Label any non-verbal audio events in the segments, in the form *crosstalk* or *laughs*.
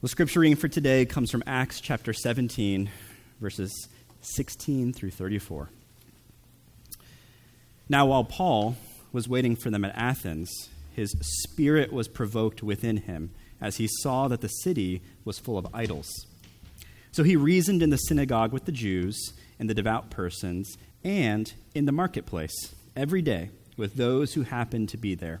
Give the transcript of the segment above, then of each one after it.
The scripture reading for today comes from Acts chapter 17, verses 16 through 34. Now, while Paul was waiting for them at Athens, his spirit was provoked within him as he saw that the city was full of idols. So he reasoned in the synagogue with the Jews and the devout persons, and in the marketplace every day with those who happened to be there.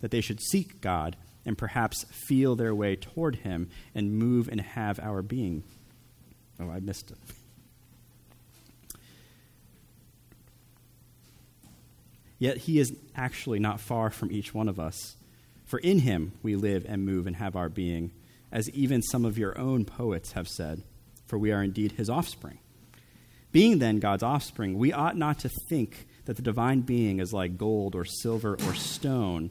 that they should seek God and perhaps feel their way toward Him and move and have our being. Oh, I missed it. Yet He is actually not far from each one of us. For in Him we live and move and have our being, as even some of your own poets have said, for we are indeed His offspring. Being then God's offspring, we ought not to think that the divine being is like gold or silver or stone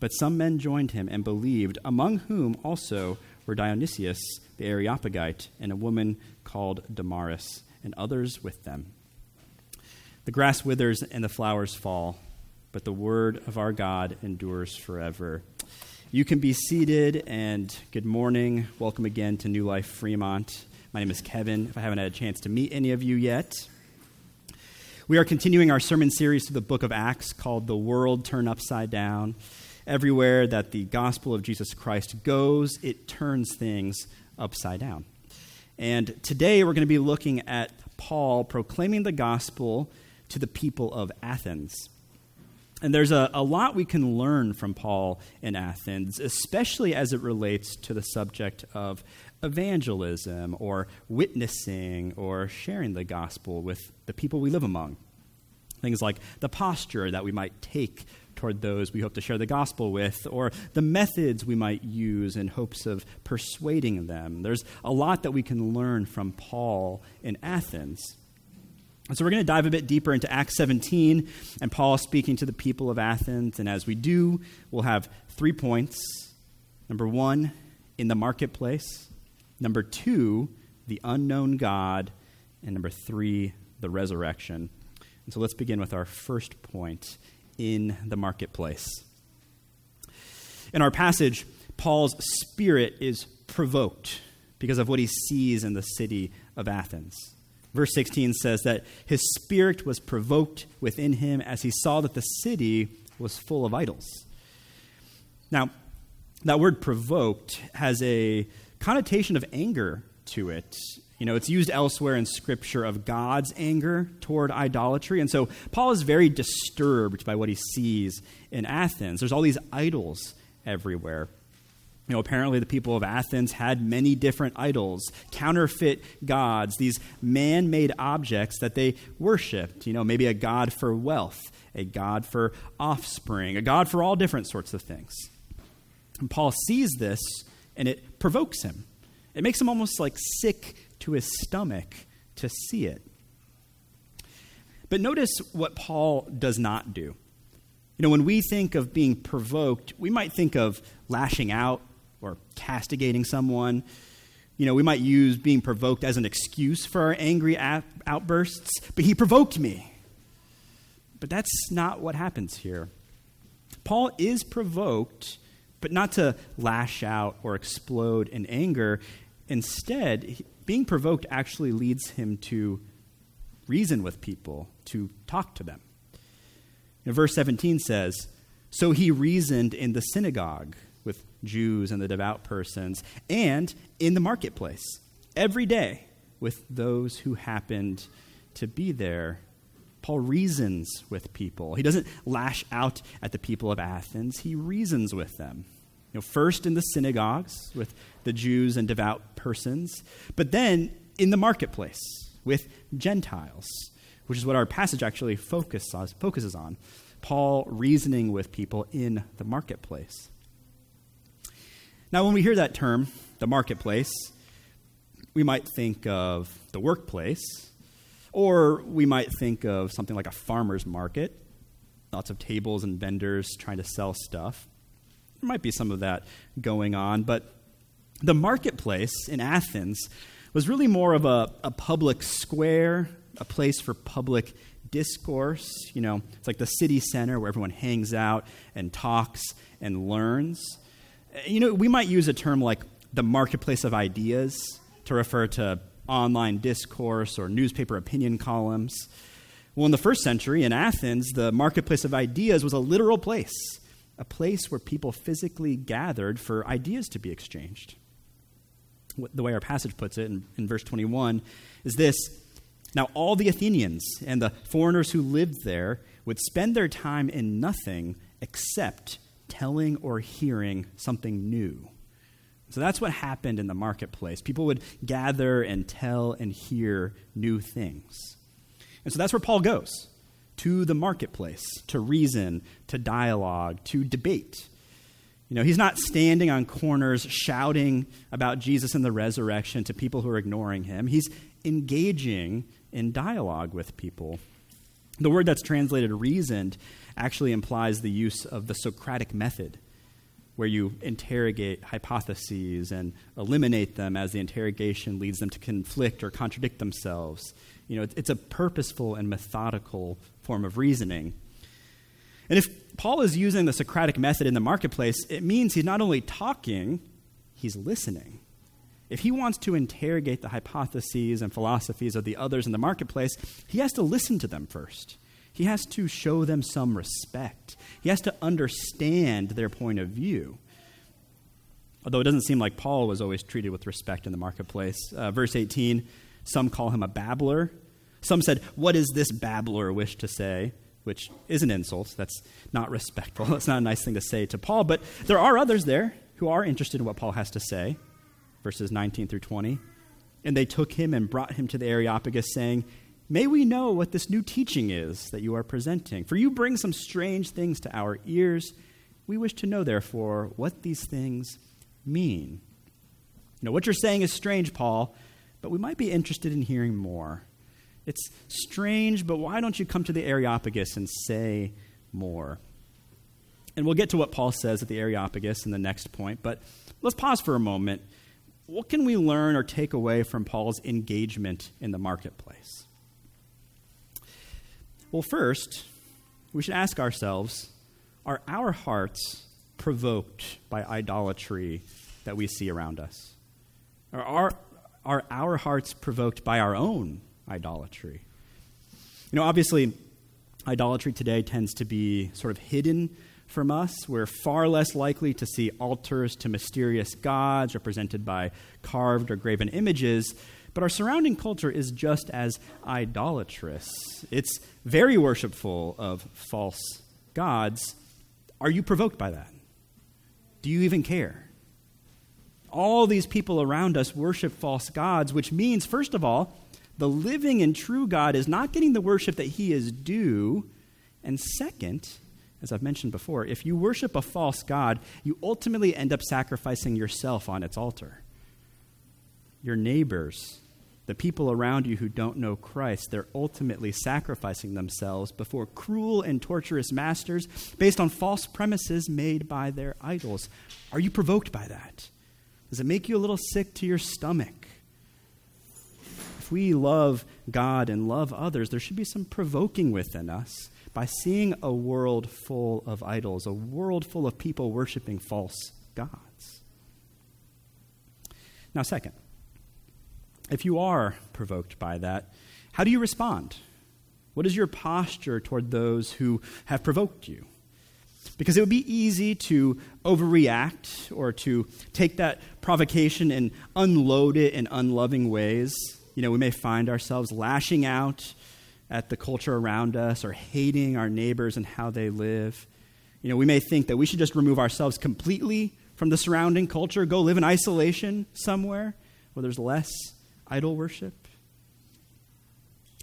but some men joined him and believed, among whom also were Dionysius the Areopagite and a woman called Damaris, and others with them. The grass withers and the flowers fall, but the word of our God endures forever. You can be seated, and good morning. Welcome again to New Life Fremont. My name is Kevin, if I haven't had a chance to meet any of you yet. We are continuing our sermon series through the book of Acts called The World Turned Upside Down. Everywhere that the gospel of Jesus Christ goes, it turns things upside down. And today we're going to be looking at Paul proclaiming the gospel to the people of Athens. And there's a, a lot we can learn from Paul in Athens, especially as it relates to the subject of evangelism or witnessing or sharing the gospel with the people we live among. Things like the posture that we might take toward those we hope to share the gospel with, or the methods we might use in hopes of persuading them. There's a lot that we can learn from Paul in Athens. And so we're going to dive a bit deeper into Acts 17 and Paul speaking to the people of Athens. And as we do, we'll have three points. Number one, in the marketplace. Number two, the unknown God. And number three, the resurrection. And so let's begin with our first point in the marketplace. In our passage, Paul's spirit is provoked because of what he sees in the city of Athens. Verse 16 says that his spirit was provoked within him as he saw that the city was full of idols. Now, that word provoked has a connotation of anger to it. You know, it's used elsewhere in Scripture of God's anger toward idolatry. And so Paul is very disturbed by what he sees in Athens. There's all these idols everywhere. You know, apparently the people of Athens had many different idols, counterfeit gods, these man made objects that they worshiped. You know, maybe a god for wealth, a god for offspring, a god for all different sorts of things. And Paul sees this and it provokes him. It makes him almost like sick to his stomach to see it. But notice what Paul does not do. You know, when we think of being provoked, we might think of lashing out or castigating someone. You know, we might use being provoked as an excuse for our angry outbursts, but he provoked me. But that's not what happens here. Paul is provoked, but not to lash out or explode in anger. Instead, being provoked actually leads him to reason with people, to talk to them. Verse 17 says, So he reasoned in the synagogue with Jews and the devout persons, and in the marketplace, every day with those who happened to be there. Paul reasons with people. He doesn't lash out at the people of Athens, he reasons with them. You know, first in the synagogues with the Jews and devout persons, but then in the marketplace with Gentiles, which is what our passage actually focuses focuses on. Paul reasoning with people in the marketplace. Now, when we hear that term, the marketplace, we might think of the workplace, or we might think of something like a farmer's market, lots of tables and vendors trying to sell stuff. There might be some of that going on, but the marketplace in Athens was really more of a, a public square, a place for public discourse. You know, it's like the city center where everyone hangs out and talks and learns. You know, we might use a term like the marketplace of ideas to refer to online discourse or newspaper opinion columns. Well, in the first century in Athens, the marketplace of ideas was a literal place, a place where people physically gathered for ideas to be exchanged. The way our passage puts it in, in verse 21 is this Now, all the Athenians and the foreigners who lived there would spend their time in nothing except telling or hearing something new. So that's what happened in the marketplace. People would gather and tell and hear new things. And so that's where Paul goes to the marketplace to reason, to dialogue, to debate. You know, he's not standing on corners shouting about Jesus and the resurrection to people who are ignoring him. He's engaging in dialogue with people. The word that's translated reasoned actually implies the use of the Socratic method, where you interrogate hypotheses and eliminate them as the interrogation leads them to conflict or contradict themselves. You know, it's a purposeful and methodical form of reasoning. And if Paul is using the Socratic method in the marketplace, it means he's not only talking, he's listening. If he wants to interrogate the hypotheses and philosophies of the others in the marketplace, he has to listen to them first. He has to show them some respect. He has to understand their point of view. Although it doesn't seem like Paul was always treated with respect in the marketplace. Uh, verse 18 some call him a babbler. Some said, What does this babbler wish to say? Which is an insult. That's not respectful. *laughs* That's not a nice thing to say to Paul. But there are others there who are interested in what Paul has to say. Verses 19 through 20. And they took him and brought him to the Areopagus, saying, May we know what this new teaching is that you are presenting. For you bring some strange things to our ears. We wish to know, therefore, what these things mean. You know, what you're saying is strange, Paul, but we might be interested in hearing more. It's strange, but why don't you come to the Areopagus and say more? And we'll get to what Paul says at the Areopagus in the next point, but let's pause for a moment. What can we learn or take away from Paul's engagement in the marketplace? Well, first, we should ask ourselves are our hearts provoked by idolatry that we see around us? Are, are our hearts provoked by our own idolatry? You know, obviously, idolatry today tends to be sort of hidden from us. We're far less likely to see altars to mysterious gods represented by carved or graven images but our surrounding culture is just as idolatrous. It's very worshipful of false gods. Are you provoked by that? Do you even care? All these people around us worship false gods, which means, first of all, the living and true God is not getting the worship that he is due. And second, as I've mentioned before, if you worship a false God, you ultimately end up sacrificing yourself on its altar. Your neighbors, the people around you who don't know Christ, they're ultimately sacrificing themselves before cruel and torturous masters based on false premises made by their idols. Are you provoked by that? Does it make you a little sick to your stomach? We love God and love others, there should be some provoking within us by seeing a world full of idols, a world full of people worshiping false gods. Now, second, if you are provoked by that, how do you respond? What is your posture toward those who have provoked you? Because it would be easy to overreact or to take that provocation and unload it in unloving ways. You know, we may find ourselves lashing out at the culture around us or hating our neighbors and how they live. You know, we may think that we should just remove ourselves completely from the surrounding culture, go live in isolation somewhere where there's less idol worship.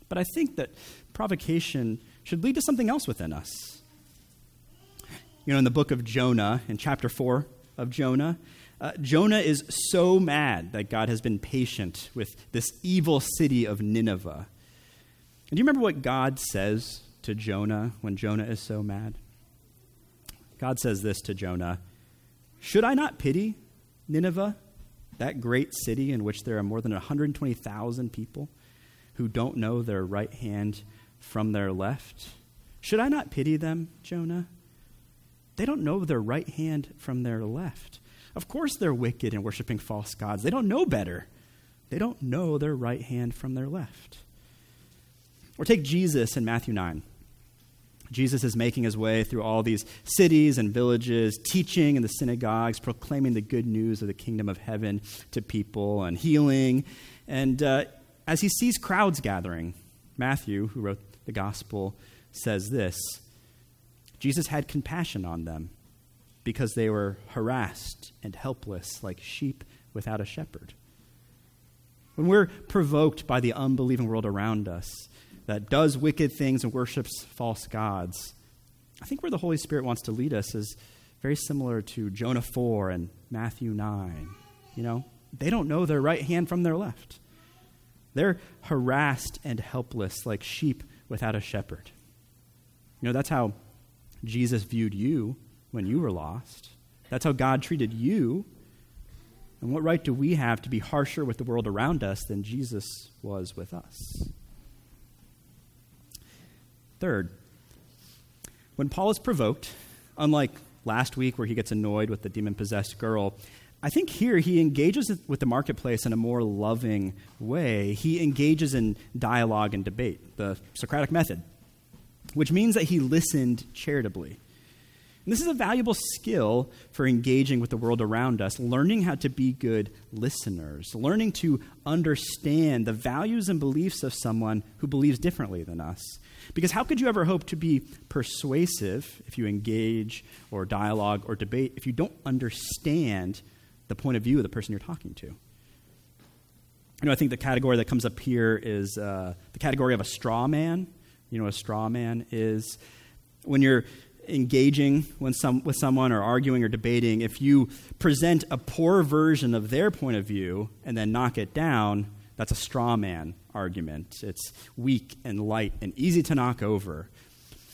But I think that provocation should lead to something else within us. You know, in the book of Jonah, in chapter 4 of Jonah, uh, Jonah is so mad that God has been patient with this evil city of Nineveh. And do you remember what God says to Jonah when Jonah is so mad? God says this to Jonah Should I not pity Nineveh, that great city in which there are more than 120,000 people who don't know their right hand from their left? Should I not pity them, Jonah? They don't know their right hand from their left. Of course, they're wicked and worshiping false gods. They don't know better. They don't know their right hand from their left. Or take Jesus in Matthew 9. Jesus is making his way through all these cities and villages, teaching in the synagogues, proclaiming the good news of the kingdom of heaven to people and healing. And uh, as he sees crowds gathering, Matthew, who wrote the gospel, says this Jesus had compassion on them because they were harassed and helpless like sheep without a shepherd. When we're provoked by the unbelieving world around us that does wicked things and worships false gods, I think where the Holy Spirit wants to lead us is very similar to Jonah 4 and Matthew 9. You know, they don't know their right hand from their left. They're harassed and helpless like sheep without a shepherd. You know, that's how Jesus viewed you when you were lost. That's how God treated you. And what right do we have to be harsher with the world around us than Jesus was with us? Third, when Paul is provoked, unlike last week where he gets annoyed with the demon possessed girl, I think here he engages with the marketplace in a more loving way. He engages in dialogue and debate, the Socratic method, which means that he listened charitably. And this is a valuable skill for engaging with the world around us, learning how to be good listeners, learning to understand the values and beliefs of someone who believes differently than us. Because how could you ever hope to be persuasive if you engage or dialogue or debate if you don't understand the point of view of the person you're talking to? You know, I think the category that comes up here is uh, the category of a straw man. You know, a straw man is when you're engaging when some, with someone or arguing or debating, if you present a poor version of their point of view and then knock it down, that's a straw man argument. It's weak and light and easy to knock over.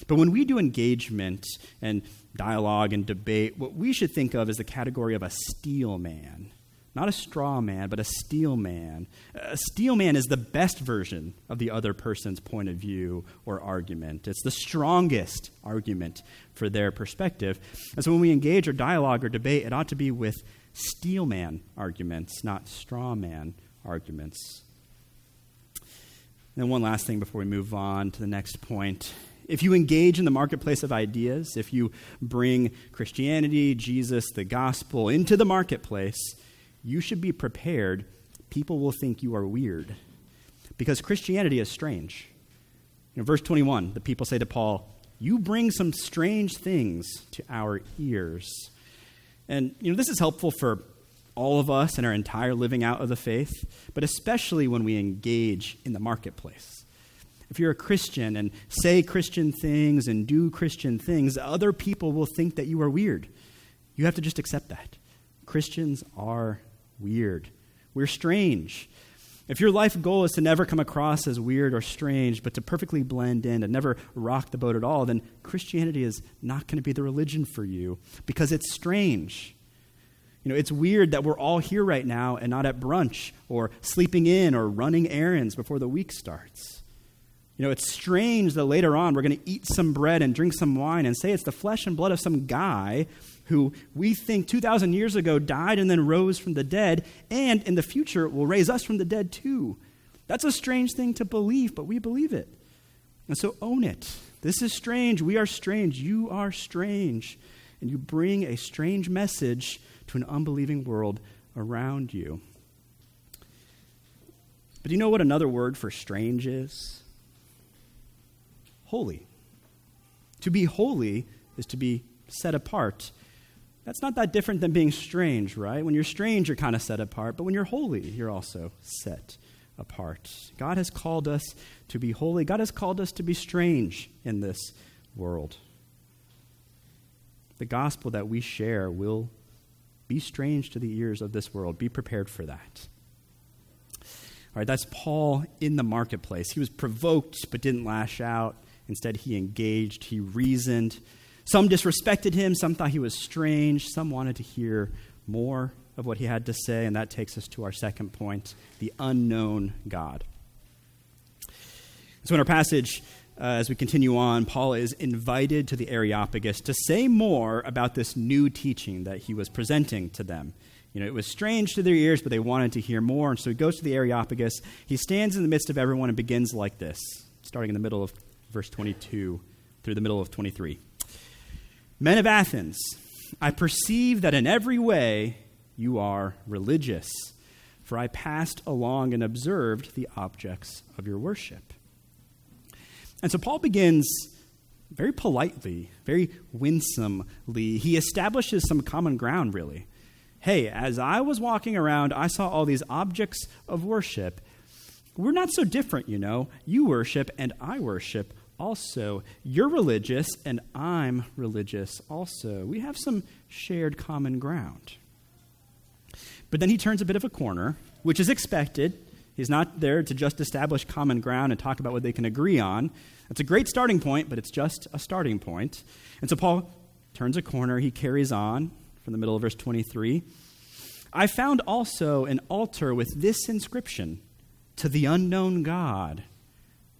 But when we do engagement and dialogue and debate, what we should think of is the category of a steel man. Not a straw man, but a steel man. A steel man is the best version of the other person's point of view or argument. It's the strongest argument for their perspective. And so when we engage or dialogue or debate, it ought to be with steel man arguments, not straw man arguments. And one last thing before we move on to the next point. If you engage in the marketplace of ideas, if you bring Christianity, Jesus, the gospel into the marketplace, you should be prepared. People will think you are weird because Christianity is strange. In verse 21, the people say to Paul, You bring some strange things to our ears. And, you know, this is helpful for all of us and our entire living out of the faith, but especially when we engage in the marketplace. If you're a Christian and say Christian things and do Christian things, other people will think that you are weird. You have to just accept that. Christians are weird. We're strange. If your life goal is to never come across as weird or strange, but to perfectly blend in and never rock the boat at all, then Christianity is not going to be the religion for you because it's strange. You know, it's weird that we're all here right now and not at brunch or sleeping in or running errands before the week starts. You know, it's strange that later on we're going to eat some bread and drink some wine and say it's the flesh and blood of some guy who we think 2,000 years ago died and then rose from the dead, and in the future will raise us from the dead too. That's a strange thing to believe, but we believe it. And so own it. This is strange. We are strange. You are strange. And you bring a strange message to an unbelieving world around you. But do you know what another word for strange is? Holy. To be holy is to be set apart that's not that different than being strange, right? When you're strange, you're kind of set apart, but when you're holy, you're also set apart. God has called us to be holy, God has called us to be strange in this world. The gospel that we share will be strange to the ears of this world. Be prepared for that. All right, that's Paul in the marketplace. He was provoked but didn't lash out. Instead, he engaged, he reasoned. Some disrespected him, some thought he was strange, some wanted to hear more of what he had to say, and that takes us to our second point the unknown God. So, in our passage, uh, as we continue on, Paul is invited to the Areopagus to say more about this new teaching that he was presenting to them. You know, it was strange to their ears, but they wanted to hear more. And so he goes to the Areopagus. He stands in the midst of everyone and begins like this, starting in the middle of verse 22 through the middle of 23. Men of Athens, I perceive that in every way you are religious, for I passed along and observed the objects of your worship. And so Paul begins very politely, very winsomely. He establishes some common ground, really. Hey, as I was walking around, I saw all these objects of worship. We're not so different, you know. You worship and I worship also. You're religious, and I'm religious also. We have some shared common ground. But then he turns a bit of a corner, which is expected. He's not there to just establish common ground and talk about what they can agree on. That's a great starting point, but it's just a starting point. And so Paul turns a corner. He carries on from the middle of verse 23. I found also an altar with this inscription To the unknown God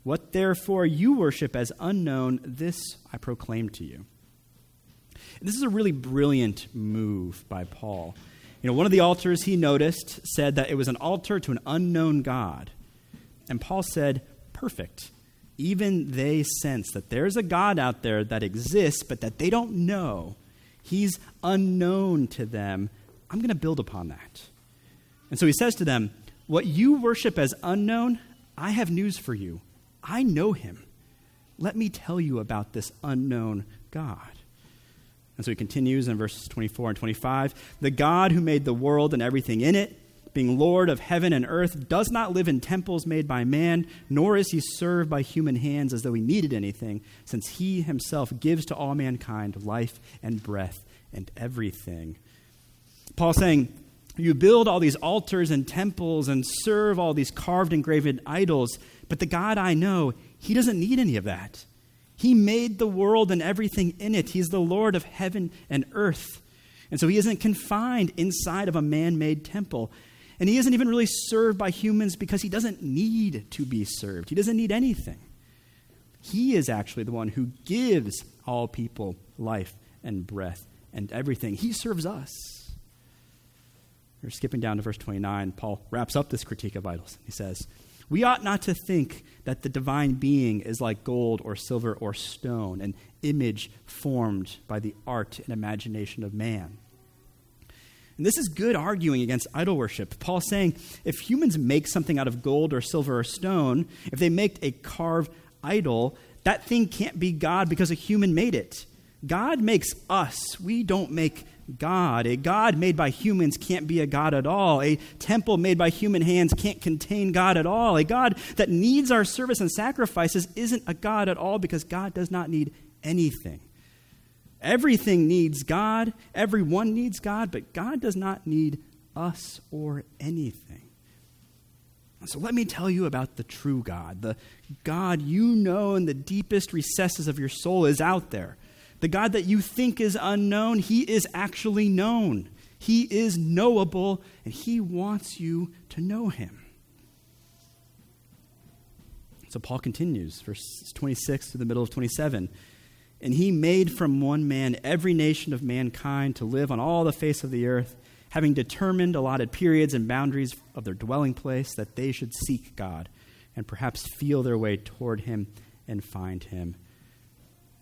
what therefore you worship as unknown, this I proclaim to you. This is a really brilliant move by Paul. You know, one of the altars he noticed said that it was an altar to an unknown God. And Paul said, Perfect. Even they sense that there's a God out there that exists, but that they don't know. He's unknown to them. I'm going to build upon that. And so he says to them, What you worship as unknown, I have news for you. I know him. Let me tell you about this unknown God. And so he continues in verses 24 and 25 The God who made the world and everything in it, being Lord of heaven and earth, does not live in temples made by man, nor is he served by human hands as though he needed anything, since he himself gives to all mankind life and breath and everything. Paul saying, You build all these altars and temples and serve all these carved and graven idols but the God I know, He doesn't need any of that. He made the world and everything in it. He's the Lord of heaven and earth. And so He isn't confined inside of a man made temple. And He isn't even really served by humans because He doesn't need to be served. He doesn't need anything. He is actually the one who gives all people life and breath and everything. He serves us. We're skipping down to verse 29. Paul wraps up this critique of idols. He says, we ought not to think that the divine being is like gold or silver or stone, an image formed by the art and imagination of man. And this is good arguing against idol worship. Paul's saying if humans make something out of gold or silver or stone, if they make a carved idol, that thing can't be God because a human made it. God makes us, we don't make God. A God made by humans can't be a God at all. A temple made by human hands can't contain God at all. A God that needs our service and sacrifices isn't a God at all because God does not need anything. Everything needs God, everyone needs God, but God does not need us or anything. So let me tell you about the true God. The God you know in the deepest recesses of your soul is out there. The God that you think is unknown, he is actually known. He is knowable, and he wants you to know him. So Paul continues, verse 26 to the middle of 27. And he made from one man every nation of mankind to live on all the face of the earth, having determined allotted periods and boundaries of their dwelling place, that they should seek God and perhaps feel their way toward him and find him.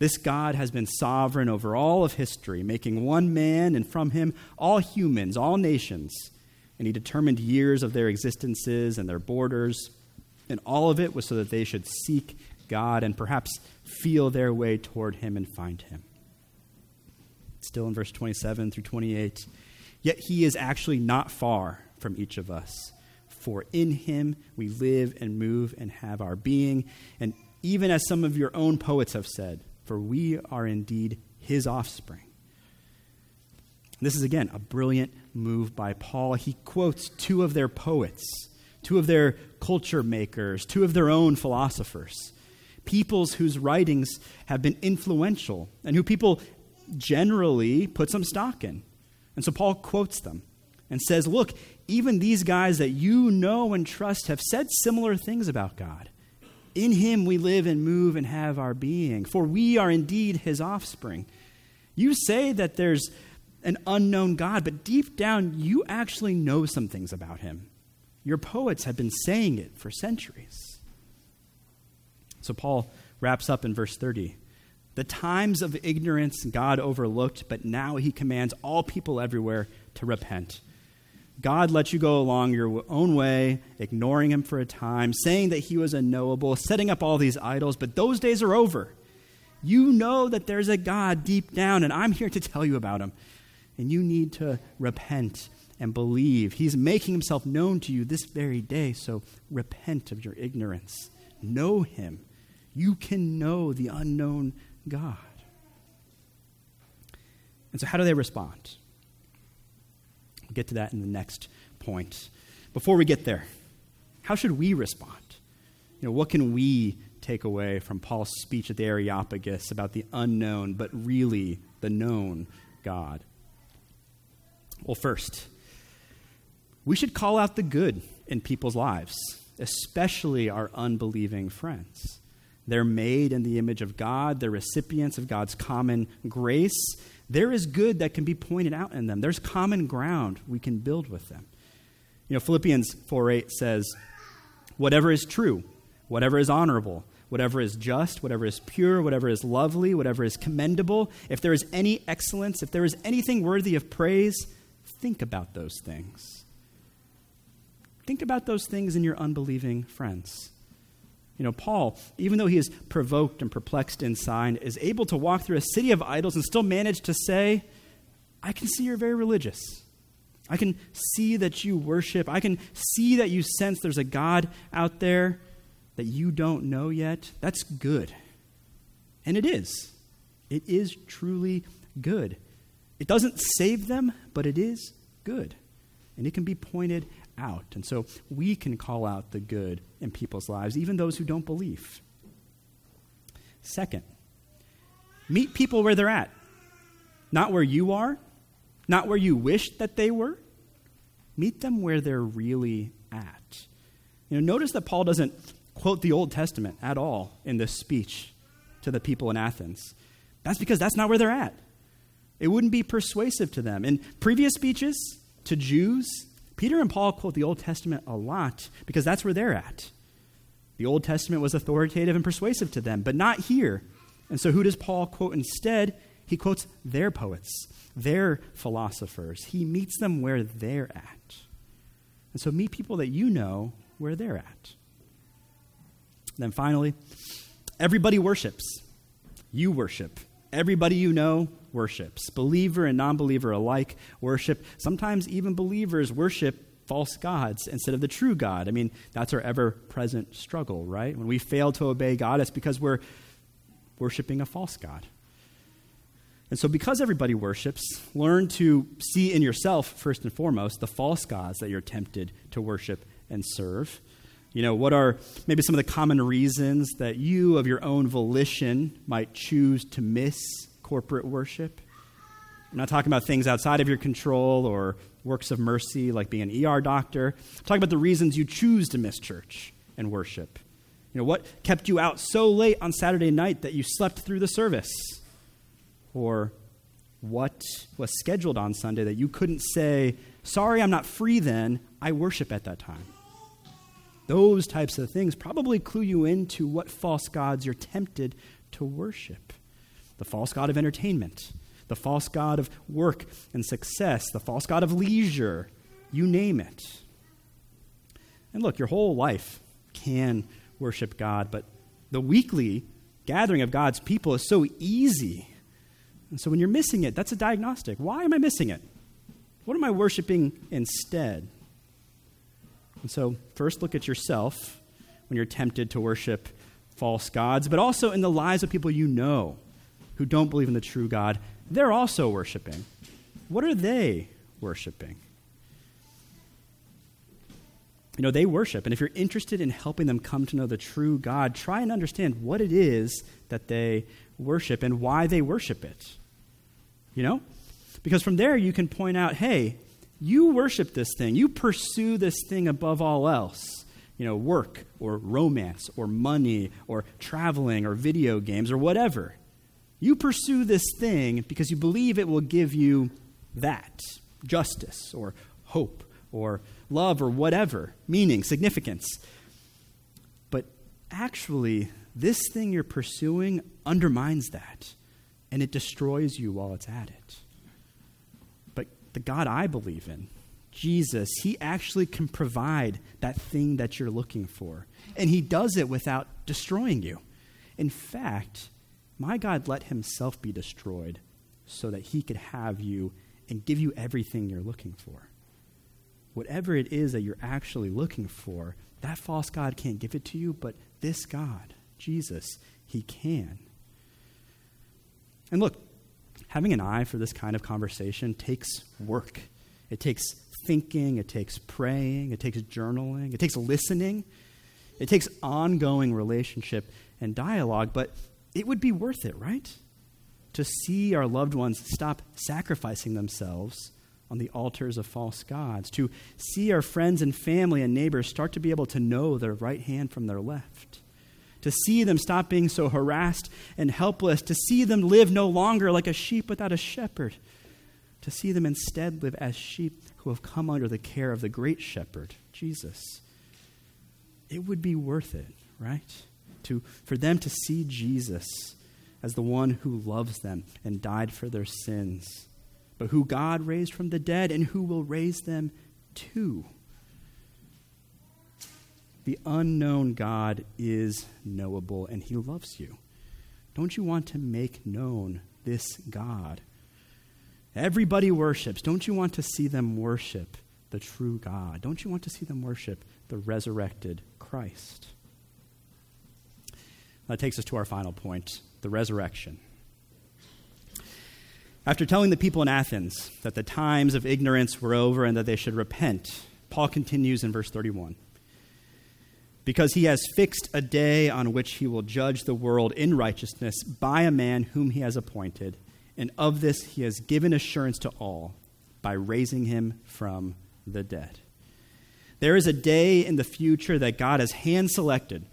This God has been sovereign over all of history, making one man and from him all humans, all nations. And he determined years of their existences and their borders. And all of it was so that they should seek God and perhaps feel their way toward him and find him. Still in verse 27 through 28. Yet he is actually not far from each of us. For in him we live and move and have our being. And even as some of your own poets have said, for we are indeed his offspring. This is again a brilliant move by Paul. He quotes two of their poets, two of their culture makers, two of their own philosophers peoples whose writings have been influential and who people generally put some stock in. And so Paul quotes them and says, Look, even these guys that you know and trust have said similar things about God. In him we live and move and have our being, for we are indeed his offspring. You say that there's an unknown God, but deep down you actually know some things about him. Your poets have been saying it for centuries. So Paul wraps up in verse 30. The times of ignorance God overlooked, but now he commands all people everywhere to repent. God let you go along your own way, ignoring him for a time, saying that he was unknowable, setting up all these idols, but those days are over. You know that there's a God deep down, and I'm here to tell you about him. And you need to repent and believe. He's making himself known to you this very day, so repent of your ignorance. Know him you can know the unknown God. And so, how do they respond? We'll get to that in the next point. Before we get there, how should we respond? You know, what can we take away from Paul's speech at the Areopagus about the unknown, but really the known God? Well, first, we should call out the good in people's lives, especially our unbelieving friends. They're made in the image of God, they're recipients of God's common grace. There is good that can be pointed out in them, there's common ground we can build with them. You know, Philippians 4 8 says, Whatever is true, whatever is honorable, whatever is just, whatever is pure, whatever is lovely, whatever is commendable, if there is any excellence, if there is anything worthy of praise, think about those things. Think about those things in your unbelieving friends. You know, Paul, even though he is provoked and perplexed inside, is able to walk through a city of idols and still manage to say, I can see you're very religious. I can see that you worship. I can see that you sense there's a God out there that you don't know yet. That's good. And it is. It is truly good. It doesn't save them, but it is good. And it can be pointed out. And so we can call out the good in people's lives, even those who don't believe. Second, meet people where they're at, not where you are, not where you wish that they were. Meet them where they're really at. You know, notice that Paul doesn't quote the Old Testament at all in this speech to the people in Athens. That's because that's not where they're at. It wouldn't be persuasive to them. In previous speeches to Jews, Peter and Paul quote the Old Testament a lot because that's where they're at. The Old Testament was authoritative and persuasive to them, but not here. And so, who does Paul quote instead? He quotes their poets, their philosophers. He meets them where they're at. And so, meet people that you know where they're at. Then finally, everybody worships. You worship. Everybody you know worships. Believer and non believer alike worship. Sometimes even believers worship false gods instead of the true God. I mean, that's our ever present struggle, right? When we fail to obey God, it's because we're worshiping a false God. And so, because everybody worships, learn to see in yourself, first and foremost, the false gods that you're tempted to worship and serve. You know, what are maybe some of the common reasons that you, of your own volition, might choose to miss corporate worship? I'm not talking about things outside of your control or works of mercy like being an ER doctor. I'm talking about the reasons you choose to miss church and worship. You know, what kept you out so late on Saturday night that you slept through the service? Or what was scheduled on Sunday that you couldn't say, sorry, I'm not free then, I worship at that time? Those types of things probably clue you into what false gods you're tempted to worship. The false god of entertainment, the false god of work and success, the false god of leisure, you name it. And look, your whole life can worship God, but the weekly gathering of God's people is so easy. And so when you're missing it, that's a diagnostic. Why am I missing it? What am I worshiping instead? And so, first look at yourself when you're tempted to worship false gods, but also in the lives of people you know who don't believe in the true God they're also worshiping. What are they worshiping? You know, they worship. And if you're interested in helping them come to know the true God, try and understand what it is that they worship and why they worship it. You know? Because from there you can point out hey, you worship this thing, you pursue this thing above all else. You know, work or romance or money or traveling or video games or whatever. You pursue this thing because you believe it will give you that justice or hope or love or whatever, meaning, significance. But actually, this thing you're pursuing undermines that and it destroys you while it's at it. The God I believe in, Jesus, he actually can provide that thing that you're looking for. And he does it without destroying you. In fact, my God let himself be destroyed so that he could have you and give you everything you're looking for. Whatever it is that you're actually looking for, that false God can't give it to you, but this God, Jesus, he can. And look, having an eye for this kind of conversation takes work. It takes thinking, it takes praying, it takes journaling, it takes listening, it takes ongoing relationship and dialogue, but it would be worth it, right? To see our loved ones stop sacrificing themselves on the altars of false gods, to see our friends and family and neighbors start to be able to know their right hand from their left, to see them stop being so harassed and helpless, to see them live no longer like a sheep without a shepherd, to see them instead live as sheep who have come under the care of the great shepherd, Jesus. It would be worth it, right? to, for them to see Jesus as the one who loves them and died for their sins, but who God raised from the dead and who will raise them too. The unknown God is knowable and he loves you. Don't you want to make known this God? Everybody worships. Don't you want to see them worship the true God? Don't you want to see them worship the resurrected Christ? That takes us to our final point the resurrection. After telling the people in Athens that the times of ignorance were over and that they should repent, Paul continues in verse 31 Because he has fixed a day on which he will judge the world in righteousness by a man whom he has appointed, and of this he has given assurance to all by raising him from the dead. There is a day in the future that God has hand selected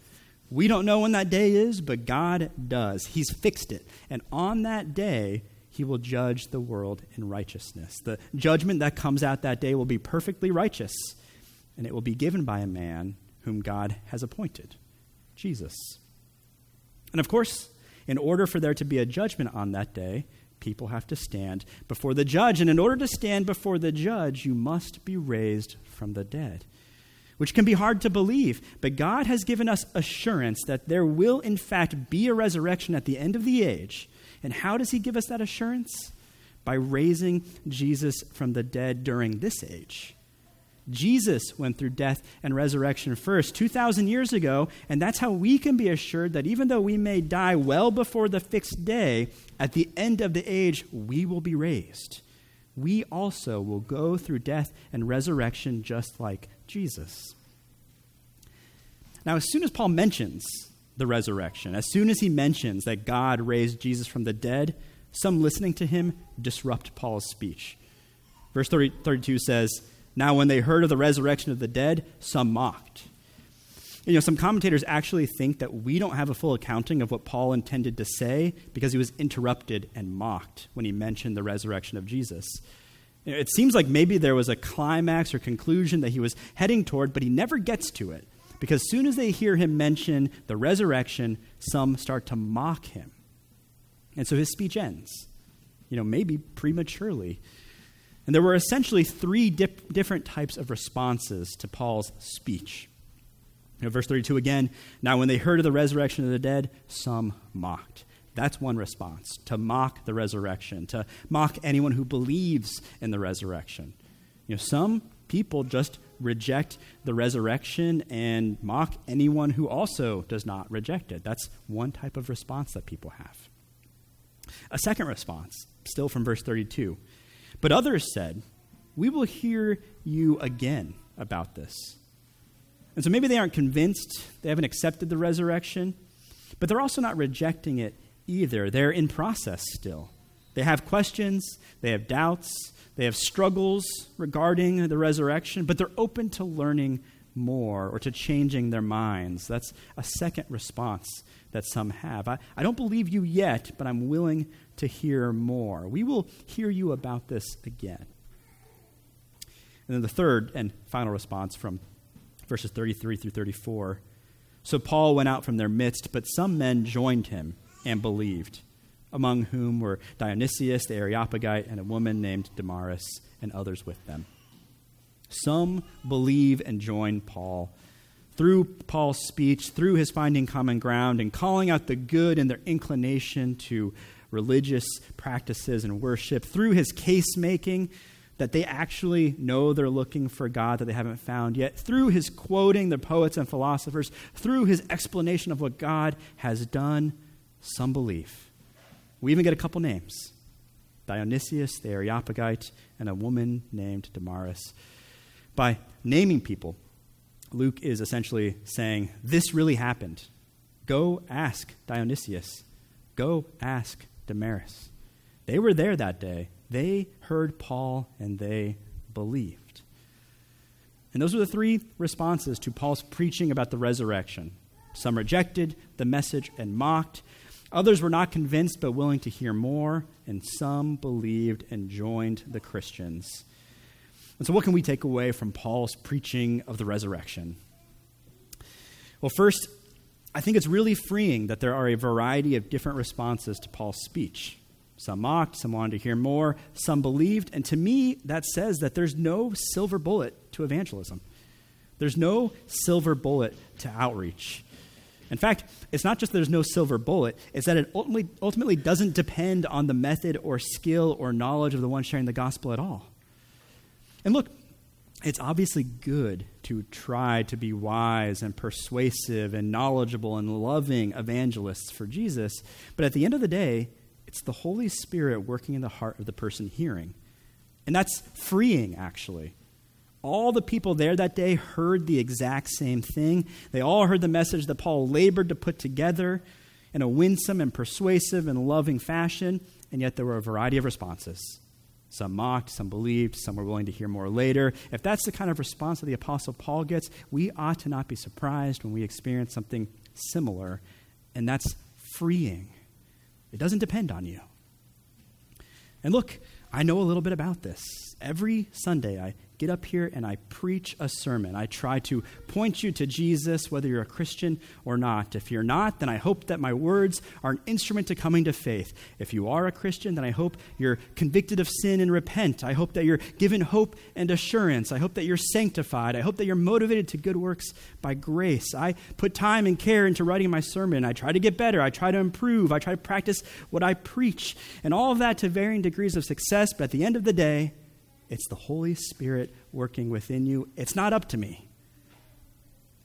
we don't know when that day is, but God does. He's fixed it. And on that day, he will judge the world in righteousness. The judgment that comes out that day will be perfectly righteous, and it will be given by a man whom God has appointed Jesus. And of course, in order for there to be a judgment on that day, people have to stand before the judge. And in order to stand before the judge, you must be raised from the dead which can be hard to believe, but God has given us assurance that there will, in fact, be a resurrection at the end of the age. And how does He give us that assurance? By raising Jesus from the dead during this age. Jesus went through death and resurrection first, 2,000 years ago, and that's how we can be assured that even though we may die well before the fixed day, at the end of the age, we will be raised. We also will go through death and resurrection just like Jesus. Now, as soon as Paul mentions the resurrection, as soon as he mentions that God raised Jesus from the dead, some listening to him disrupt Paul's speech. Verse 30, 32 says, Now, when they heard of the resurrection of the dead, some mocked. You know, some commentators actually think that we don't have a full accounting of what Paul intended to say because he was interrupted and mocked when he mentioned the resurrection of Jesus. It seems like maybe there was a climax or conclusion that he was heading toward, but he never gets to it. Because as soon as they hear him mention the resurrection, some start to mock him. And so his speech ends, you know, maybe prematurely. And there were essentially three dip- different types of responses to Paul's speech. You know, verse 32 again, now when they heard of the resurrection of the dead, some mocked. That's one response to mock the resurrection, to mock anyone who believes in the resurrection. You know, some people just reject the resurrection and mock anyone who also does not reject it. That's one type of response that people have. A second response, still from verse 32. But others said, We will hear you again about this. And so maybe they aren't convinced, they haven't accepted the resurrection, but they're also not rejecting it either. They're in process still. They have questions, they have doubts, they have struggles regarding the resurrection, but they're open to learning more or to changing their minds. That's a second response that some have. I, I don't believe you yet, but I'm willing to hear more. We will hear you about this again. And then the third and final response from verses 33 through 34. So Paul went out from their midst, but some men joined him and believed, among whom were Dionysius the Areopagite and a woman named Damaris, and others with them. Some believe and join Paul. Through Paul's speech, through his finding common ground, and calling out the good in their inclination to religious practices and worship, through his case making, that they actually know they're looking for God that they haven't found yet, through his quoting the poets and philosophers, through his explanation of what God has done, some belief. We even get a couple names Dionysius the Areopagite and a woman named Damaris. By naming people, Luke is essentially saying, This really happened. Go ask Dionysius. Go ask Damaris. They were there that day. They heard Paul and they believed. And those were the three responses to Paul's preaching about the resurrection. Some rejected the message and mocked. Others were not convinced but willing to hear more, and some believed and joined the Christians. And so, what can we take away from Paul's preaching of the resurrection? Well, first, I think it's really freeing that there are a variety of different responses to Paul's speech. Some mocked, some wanted to hear more, some believed, and to me, that says that there's no silver bullet to evangelism. There's no silver bullet to outreach. In fact, it's not just there's no silver bullet, it's that it ultimately, ultimately doesn't depend on the method or skill or knowledge of the one sharing the gospel at all. And look, it's obviously good to try to be wise and persuasive and knowledgeable and loving evangelists for Jesus, but at the end of the day, it's the Holy Spirit working in the heart of the person hearing. And that's freeing, actually. All the people there that day heard the exact same thing. They all heard the message that Paul labored to put together in a winsome and persuasive and loving fashion, and yet there were a variety of responses. Some mocked, some believed, some were willing to hear more later. If that's the kind of response that the Apostle Paul gets, we ought to not be surprised when we experience something similar, and that's freeing. It doesn't depend on you. And look, I know a little bit about this. Every Sunday, I get up here and I preach a sermon. I try to point you to Jesus, whether you're a Christian or not. If you're not, then I hope that my words are an instrument to coming to faith. If you are a Christian, then I hope you're convicted of sin and repent. I hope that you're given hope and assurance. I hope that you're sanctified. I hope that you're motivated to good works by grace. I put time and care into writing my sermon. I try to get better. I try to improve. I try to practice what I preach. And all of that to varying degrees of success, but at the end of the day, it's the Holy Spirit working within you. It's not up to me.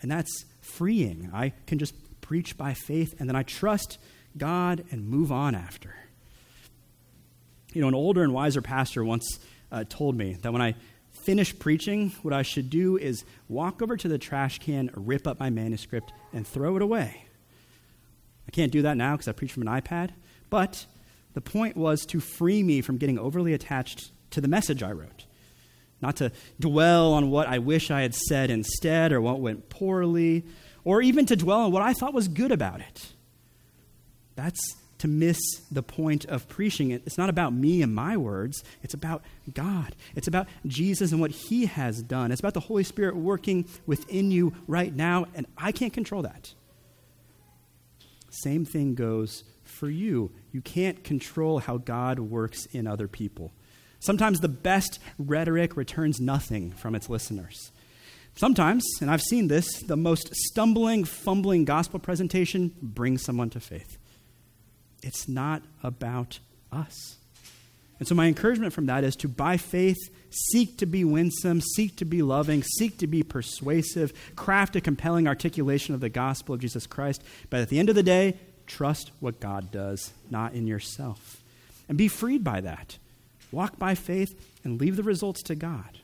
And that's freeing. I can just preach by faith and then I trust God and move on after. You know, an older and wiser pastor once uh, told me that when I finish preaching, what I should do is walk over to the trash can, rip up my manuscript, and throw it away. I can't do that now because I preach from an iPad, but the point was to free me from getting overly attached to the message I wrote. Not to dwell on what I wish I had said instead or what went poorly, or even to dwell on what I thought was good about it. That's to miss the point of preaching. It's not about me and my words, it's about God. It's about Jesus and what He has done. It's about the Holy Spirit working within you right now, and I can't control that. Same thing goes for you. You can't control how God works in other people. Sometimes the best rhetoric returns nothing from its listeners. Sometimes, and I've seen this, the most stumbling, fumbling gospel presentation brings someone to faith. It's not about us. And so, my encouragement from that is to, by faith, seek to be winsome, seek to be loving, seek to be persuasive, craft a compelling articulation of the gospel of Jesus Christ. But at the end of the day, trust what God does, not in yourself. And be freed by that. Walk by faith and leave the results to God.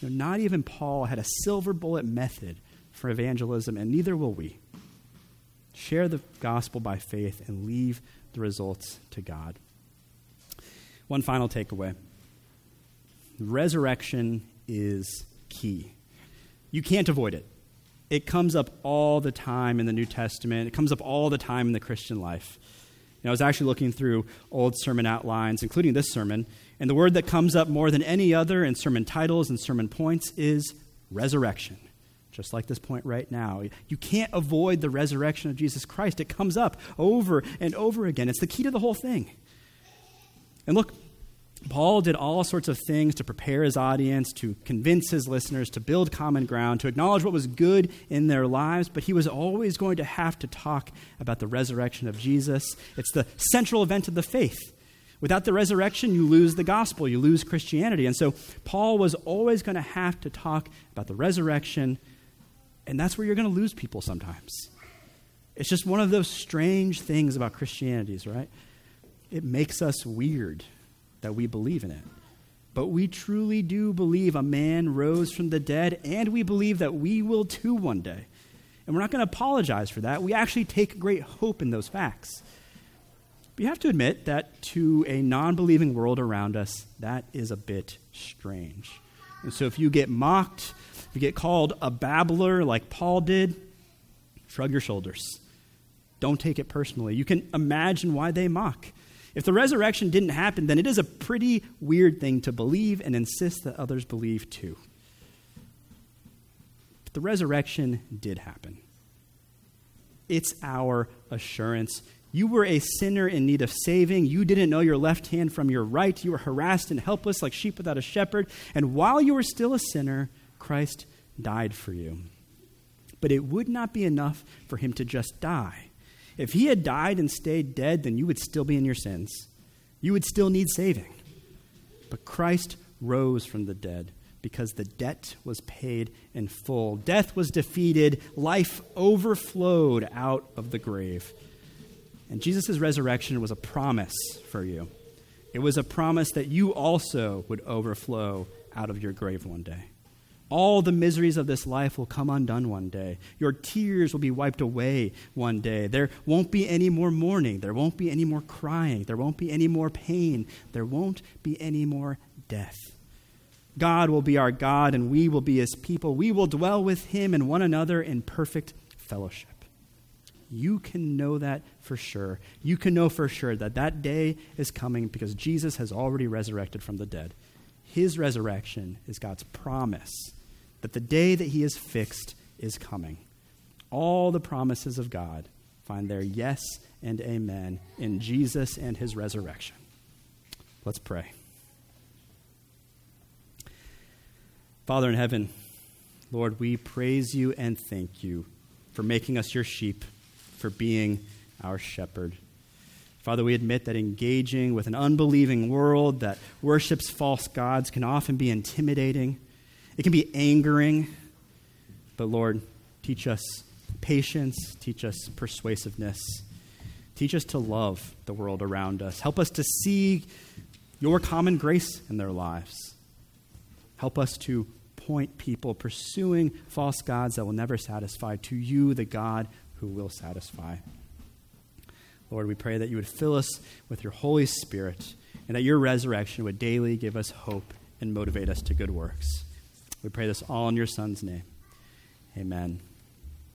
You know, not even Paul had a silver bullet method for evangelism, and neither will we. Share the gospel by faith and leave the results to God. One final takeaway resurrection is key. You can't avoid it. It comes up all the time in the New Testament, it comes up all the time in the Christian life. Know, I was actually looking through old sermon outlines, including this sermon, and the word that comes up more than any other in sermon titles and sermon points is resurrection. Just like this point right now. You can't avoid the resurrection of Jesus Christ. It comes up over and over again. It's the key to the whole thing. And look, Paul did all sorts of things to prepare his audience, to convince his listeners, to build common ground, to acknowledge what was good in their lives, but he was always going to have to talk about the resurrection of Jesus. It's the central event of the faith. Without the resurrection, you lose the gospel, you lose Christianity. And so Paul was always going to have to talk about the resurrection, and that's where you're going to lose people sometimes. It's just one of those strange things about Christianity, right? It makes us weird that we believe in it. But we truly do believe a man rose from the dead, and we believe that we will too one day. And we're not going to apologize for that. We actually take great hope in those facts. But you have to admit that to a non believing world around us, that is a bit strange. And so if you get mocked, if you get called a babbler like Paul did, shrug your shoulders. Don't take it personally. You can imagine why they mock. If the resurrection didn't happen, then it is a pretty weird thing to believe and insist that others believe too. But the resurrection did happen. It's our assurance you were a sinner in need of saving. You didn't know your left hand from your right. You were harassed and helpless like sheep without a shepherd. And while you were still a sinner, Christ died for you. But it would not be enough for him to just die. If he had died and stayed dead, then you would still be in your sins. You would still need saving. But Christ rose from the dead because the debt was paid in full. Death was defeated, life overflowed out of the grave. And Jesus' resurrection was a promise for you. It was a promise that you also would overflow out of your grave one day. All the miseries of this life will come undone one day. Your tears will be wiped away one day. There won't be any more mourning. There won't be any more crying. There won't be any more pain. There won't be any more death. God will be our God, and we will be his people. We will dwell with him and one another in perfect fellowship. You can know that for sure. You can know for sure that that day is coming because Jesus has already resurrected from the dead. his resurrection is God's promise that the day that he has fixed is coming. All the promises of God find their yes and amen in Jesus and his resurrection. Let's pray. Father in heaven, Lord, we praise you and thank you for making us your sheep, for being our shepherd. Father, we admit that engaging with an unbelieving world that worships false gods can often be intimidating. It can be angering. But Lord, teach us patience, teach us persuasiveness, teach us to love the world around us. Help us to see your common grace in their lives. Help us to point people pursuing false gods that will never satisfy to you, the God who will satisfy. Lord, we pray that you would fill us with your Holy Spirit and that your resurrection would daily give us hope and motivate us to good works. We pray this all in your Son's name. Amen.